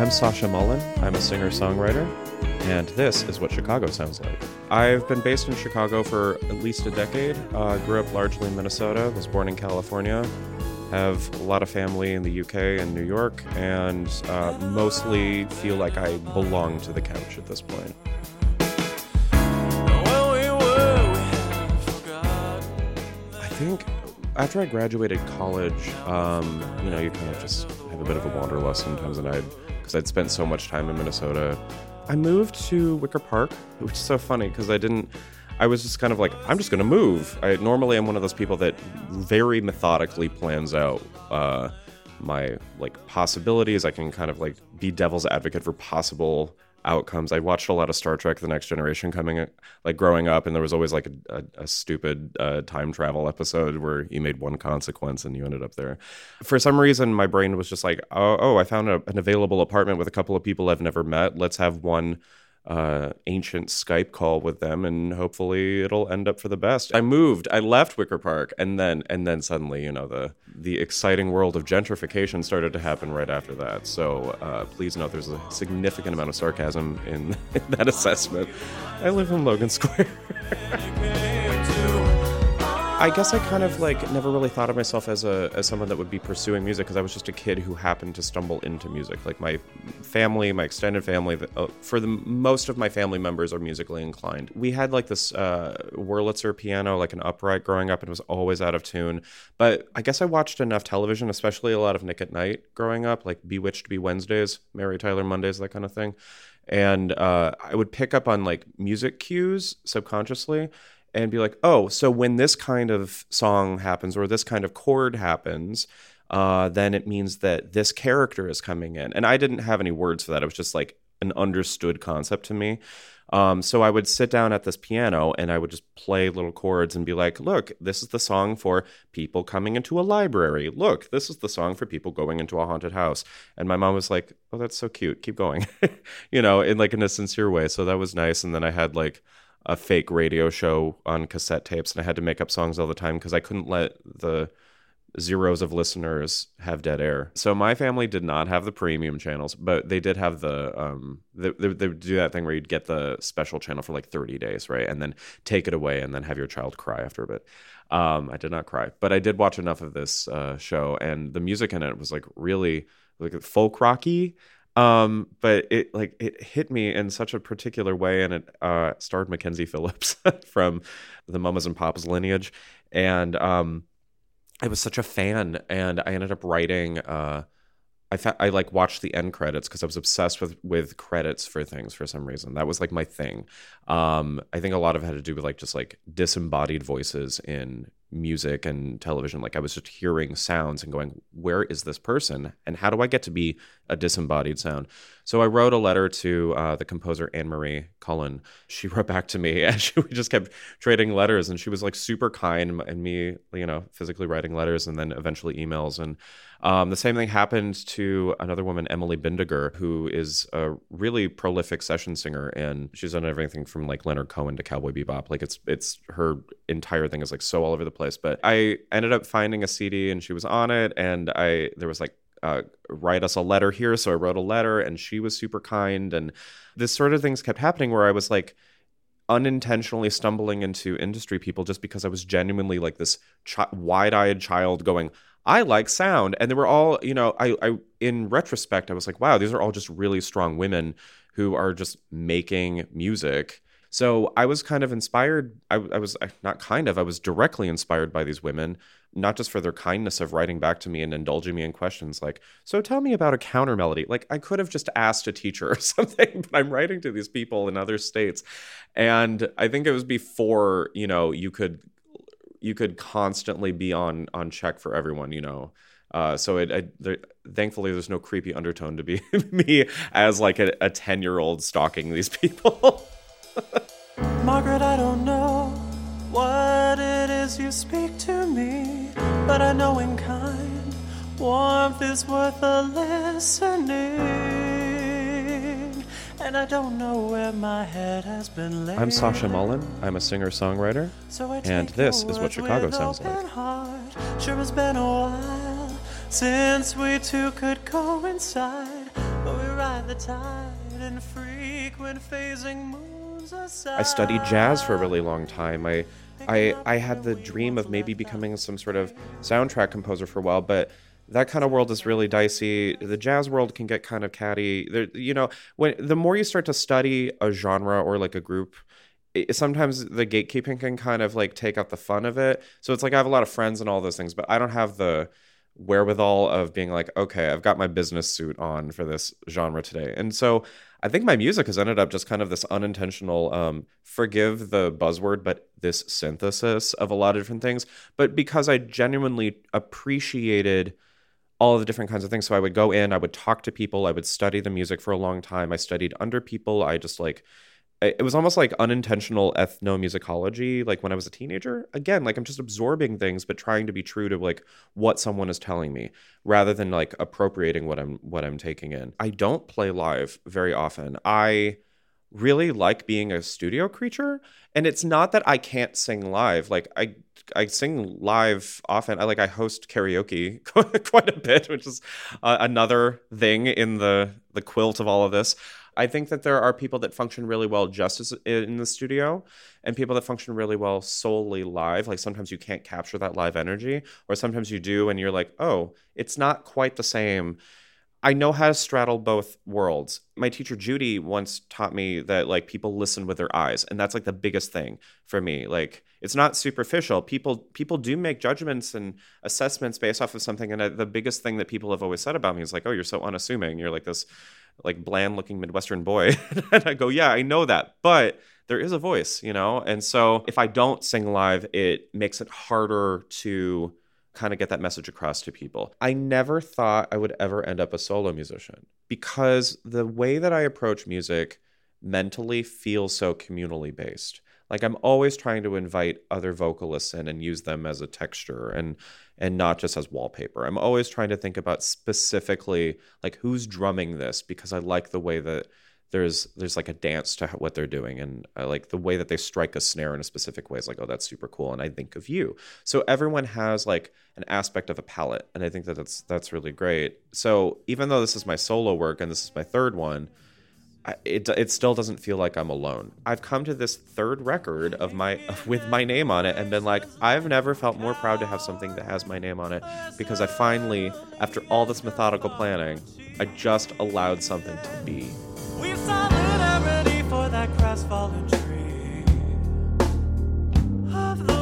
I'm Sacha Mullin. I'm a singer songwriter, and this is what Chicago sounds like. I've been based in Chicago for at least a decade. Uh, grew up largely in Minnesota, was born in California, have a lot of family in the UK and New York, and uh, mostly feel like I belong to the couch at this point. I think after I graduated college, um, you know, you kind of just have a bit of a wanderlust sometimes, and I, because I'd spent so much time in Minnesota, I moved to Wicker Park, which is so funny because I didn't. I was just kind of like, I'm just going to move. I normally am one of those people that very methodically plans out uh, my like possibilities. I can kind of like be devil's advocate for possible outcomes. I watched a lot of Star Trek: The Next Generation coming, like growing up, and there was always like a, a, a stupid uh, time travel episode where you made one consequence and you ended up there. For some reason, my brain was just like, oh, oh I found a, an available apartment with a couple of people I've never met. Let's have one uh, ancient Skype call with them, and hopefully it'll end up for the best. I moved, I left Wicker Park, and then and then suddenly, you know, the the exciting world of gentrification started to happen right after that. So uh, please note, there's a significant amount of sarcasm in, in that assessment. I live in Logan Square. I guess I kind of like never really thought of myself as a as someone that would be pursuing music because I was just a kid who happened to stumble into music. Like my family, my extended family, uh, for the most of my family members are musically inclined. We had like this uh, Wurlitzer piano, like an upright, growing up, and it was always out of tune. But I guess I watched enough television, especially a lot of Nick at Nite growing up, like Bewitched Be Wednesdays, Mary Tyler Mondays, that kind of thing. And uh, I would pick up on like music cues subconsciously and be like, oh, so when this kind of song happens or this kind of chord happens, uh, then it means that this character is coming in. And I didn't have any words for that. It was just like an understood concept to me. Um, so I would sit down at this piano and I would just play little chords and be like, look, this is the song for people coming into a library. Look, this is the song for people going into a haunted house. And my mom was like, oh, that's so cute. Keep going, you know, in like in a sincere way. So that was nice. And then I had like, a fake radio show on cassette tapes and I had to make up songs all the time because I couldn't let the zeros of listeners have dead air. So my family did not have the premium channels, but they did have the um they, they, they do that thing where you'd get the special channel for like 30 days, right? And then take it away and then have your child cry after a bit. Um I did not cry, but I did watch enough of this uh, show and the music in it was like really like folk rocky um, but it like it hit me in such a particular way, and it uh, starred Mackenzie Phillips from the Mamas and Papas lineage, and um, I was such a fan, and I ended up writing. Uh, I fa- I like watched the end credits because I was obsessed with with credits for things for some reason. That was like my thing. Um, I think a lot of it had to do with like just like disembodied voices in music and television. Like I was just hearing sounds and going, where is this person? And how do I get to be a disembodied sound? So I wrote a letter to uh, the composer Anne Marie Cullen. She wrote back to me and she, we just kept trading letters and she was like super kind and me, you know, physically writing letters and then eventually emails. And um, the same thing happened to another woman, Emily Bindiger, who is a really prolific session singer and she's done everything from like Leonard Cohen to Cowboy Bebop. Like it's, it's her entire thing is like so all over the place. But I ended up finding a CD and she was on it, and I there was like uh, write us a letter here, so I wrote a letter, and she was super kind, and this sort of things kept happening where I was like unintentionally stumbling into industry people just because I was genuinely like this ch- wide-eyed child going. I like sound, and they were all, you know, I, I, in retrospect, I was like, wow, these are all just really strong women who are just making music so I was kind of inspired. I, I, was not kind of, I was directly inspired by these women, not just for their kindness of writing back to me and indulging me in questions like, so tell me about a counter melody. Like I could have just asked a teacher or something, but I'm writing to these people in other states. And I think it was before, you know, you could you could constantly be on on check for everyone, you know. Uh, so it, I, there, thankfully, there's no creepy undertone to be me as like a 10 year old stalking these people. Margaret, I don't know what it is you speak to me, but I know in kind warmth is worth a listening. And I don't know where my head has been laid. I'm Sacha Mullin. I'm a singer songwriter. So and this is what Chicago sounds like. Heart. Sure, it's been a while since we two could go inside, but we ride the tide and frequent phasing. I studied jazz for a really long time. I, I, I had the dream of maybe becoming some sort of soundtrack composer for a while, but that kind of world is really dicey. The jazz world can get kind of catty. There, you know, when the more you start to study a genre or like a group, it, sometimes the gatekeeping can kind of like take out the fun of it. So it's like I have a lot of friends and all those things, but I don't have the wherewithal of being like, okay, I've got my business suit on for this genre today. And so I think my music has ended up just kind of this unintentional, um, forgive the buzzword, but this synthesis of a lot of different things. But because I genuinely appreciated all the different kinds of things. So I would go in, I would talk to people, I would study the music for a long time. I studied under people. I just like it was almost like unintentional ethnomusicology like when i was a teenager. Again like i'm just absorbing things but trying to be true to like what someone is telling me rather than like appropriating what i'm what i'm taking in. I don't play live very often. I really like being a studio creature and it's not that i can't sing live. Like i i sing live often. I like i host karaoke quite a bit which is uh, another thing in the the quilt of all of this I think that there are people that function really well just as in the studio and people that function really well solely live. Like sometimes you can't capture that live energy, or sometimes you do and you're like, oh, it's not quite the same. I know how to straddle both worlds. My teacher Judy once taught me that like people listen with their eyes, and that's like the biggest thing for me. Like it's not superficial. People people do make judgments and assessments based off of something, and uh, the biggest thing that people have always said about me is like, "Oh, you're so unassuming. You're like this like bland looking Midwestern boy. and I go, yeah, I know that, but there is a voice, you know? And so if I don't sing live, it makes it harder to kind of get that message across to people. I never thought I would ever end up a solo musician because the way that I approach music mentally feels so communally based like i'm always trying to invite other vocalists in and use them as a texture and and not just as wallpaper i'm always trying to think about specifically like who's drumming this because i like the way that there's there's like a dance to what they're doing. And I like the way that they strike a snare in a specific way is like oh that's super cool. And I think of you. So everyone has like an aspect of a palette. And I think that that's that's really great. So even though this is my solo work and this is my third one it it still doesn't feel like I'm alone. I've come to this third record of my with my name on it and been like I've never felt more proud to have something that has my name on it because I finally after all this methodical planning, I just allowed something to be. We've ready for that tree of the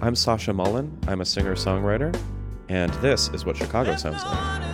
I'm Sacha Mullin. I'm a singer-songwriter, and this is what Chicago sounds like.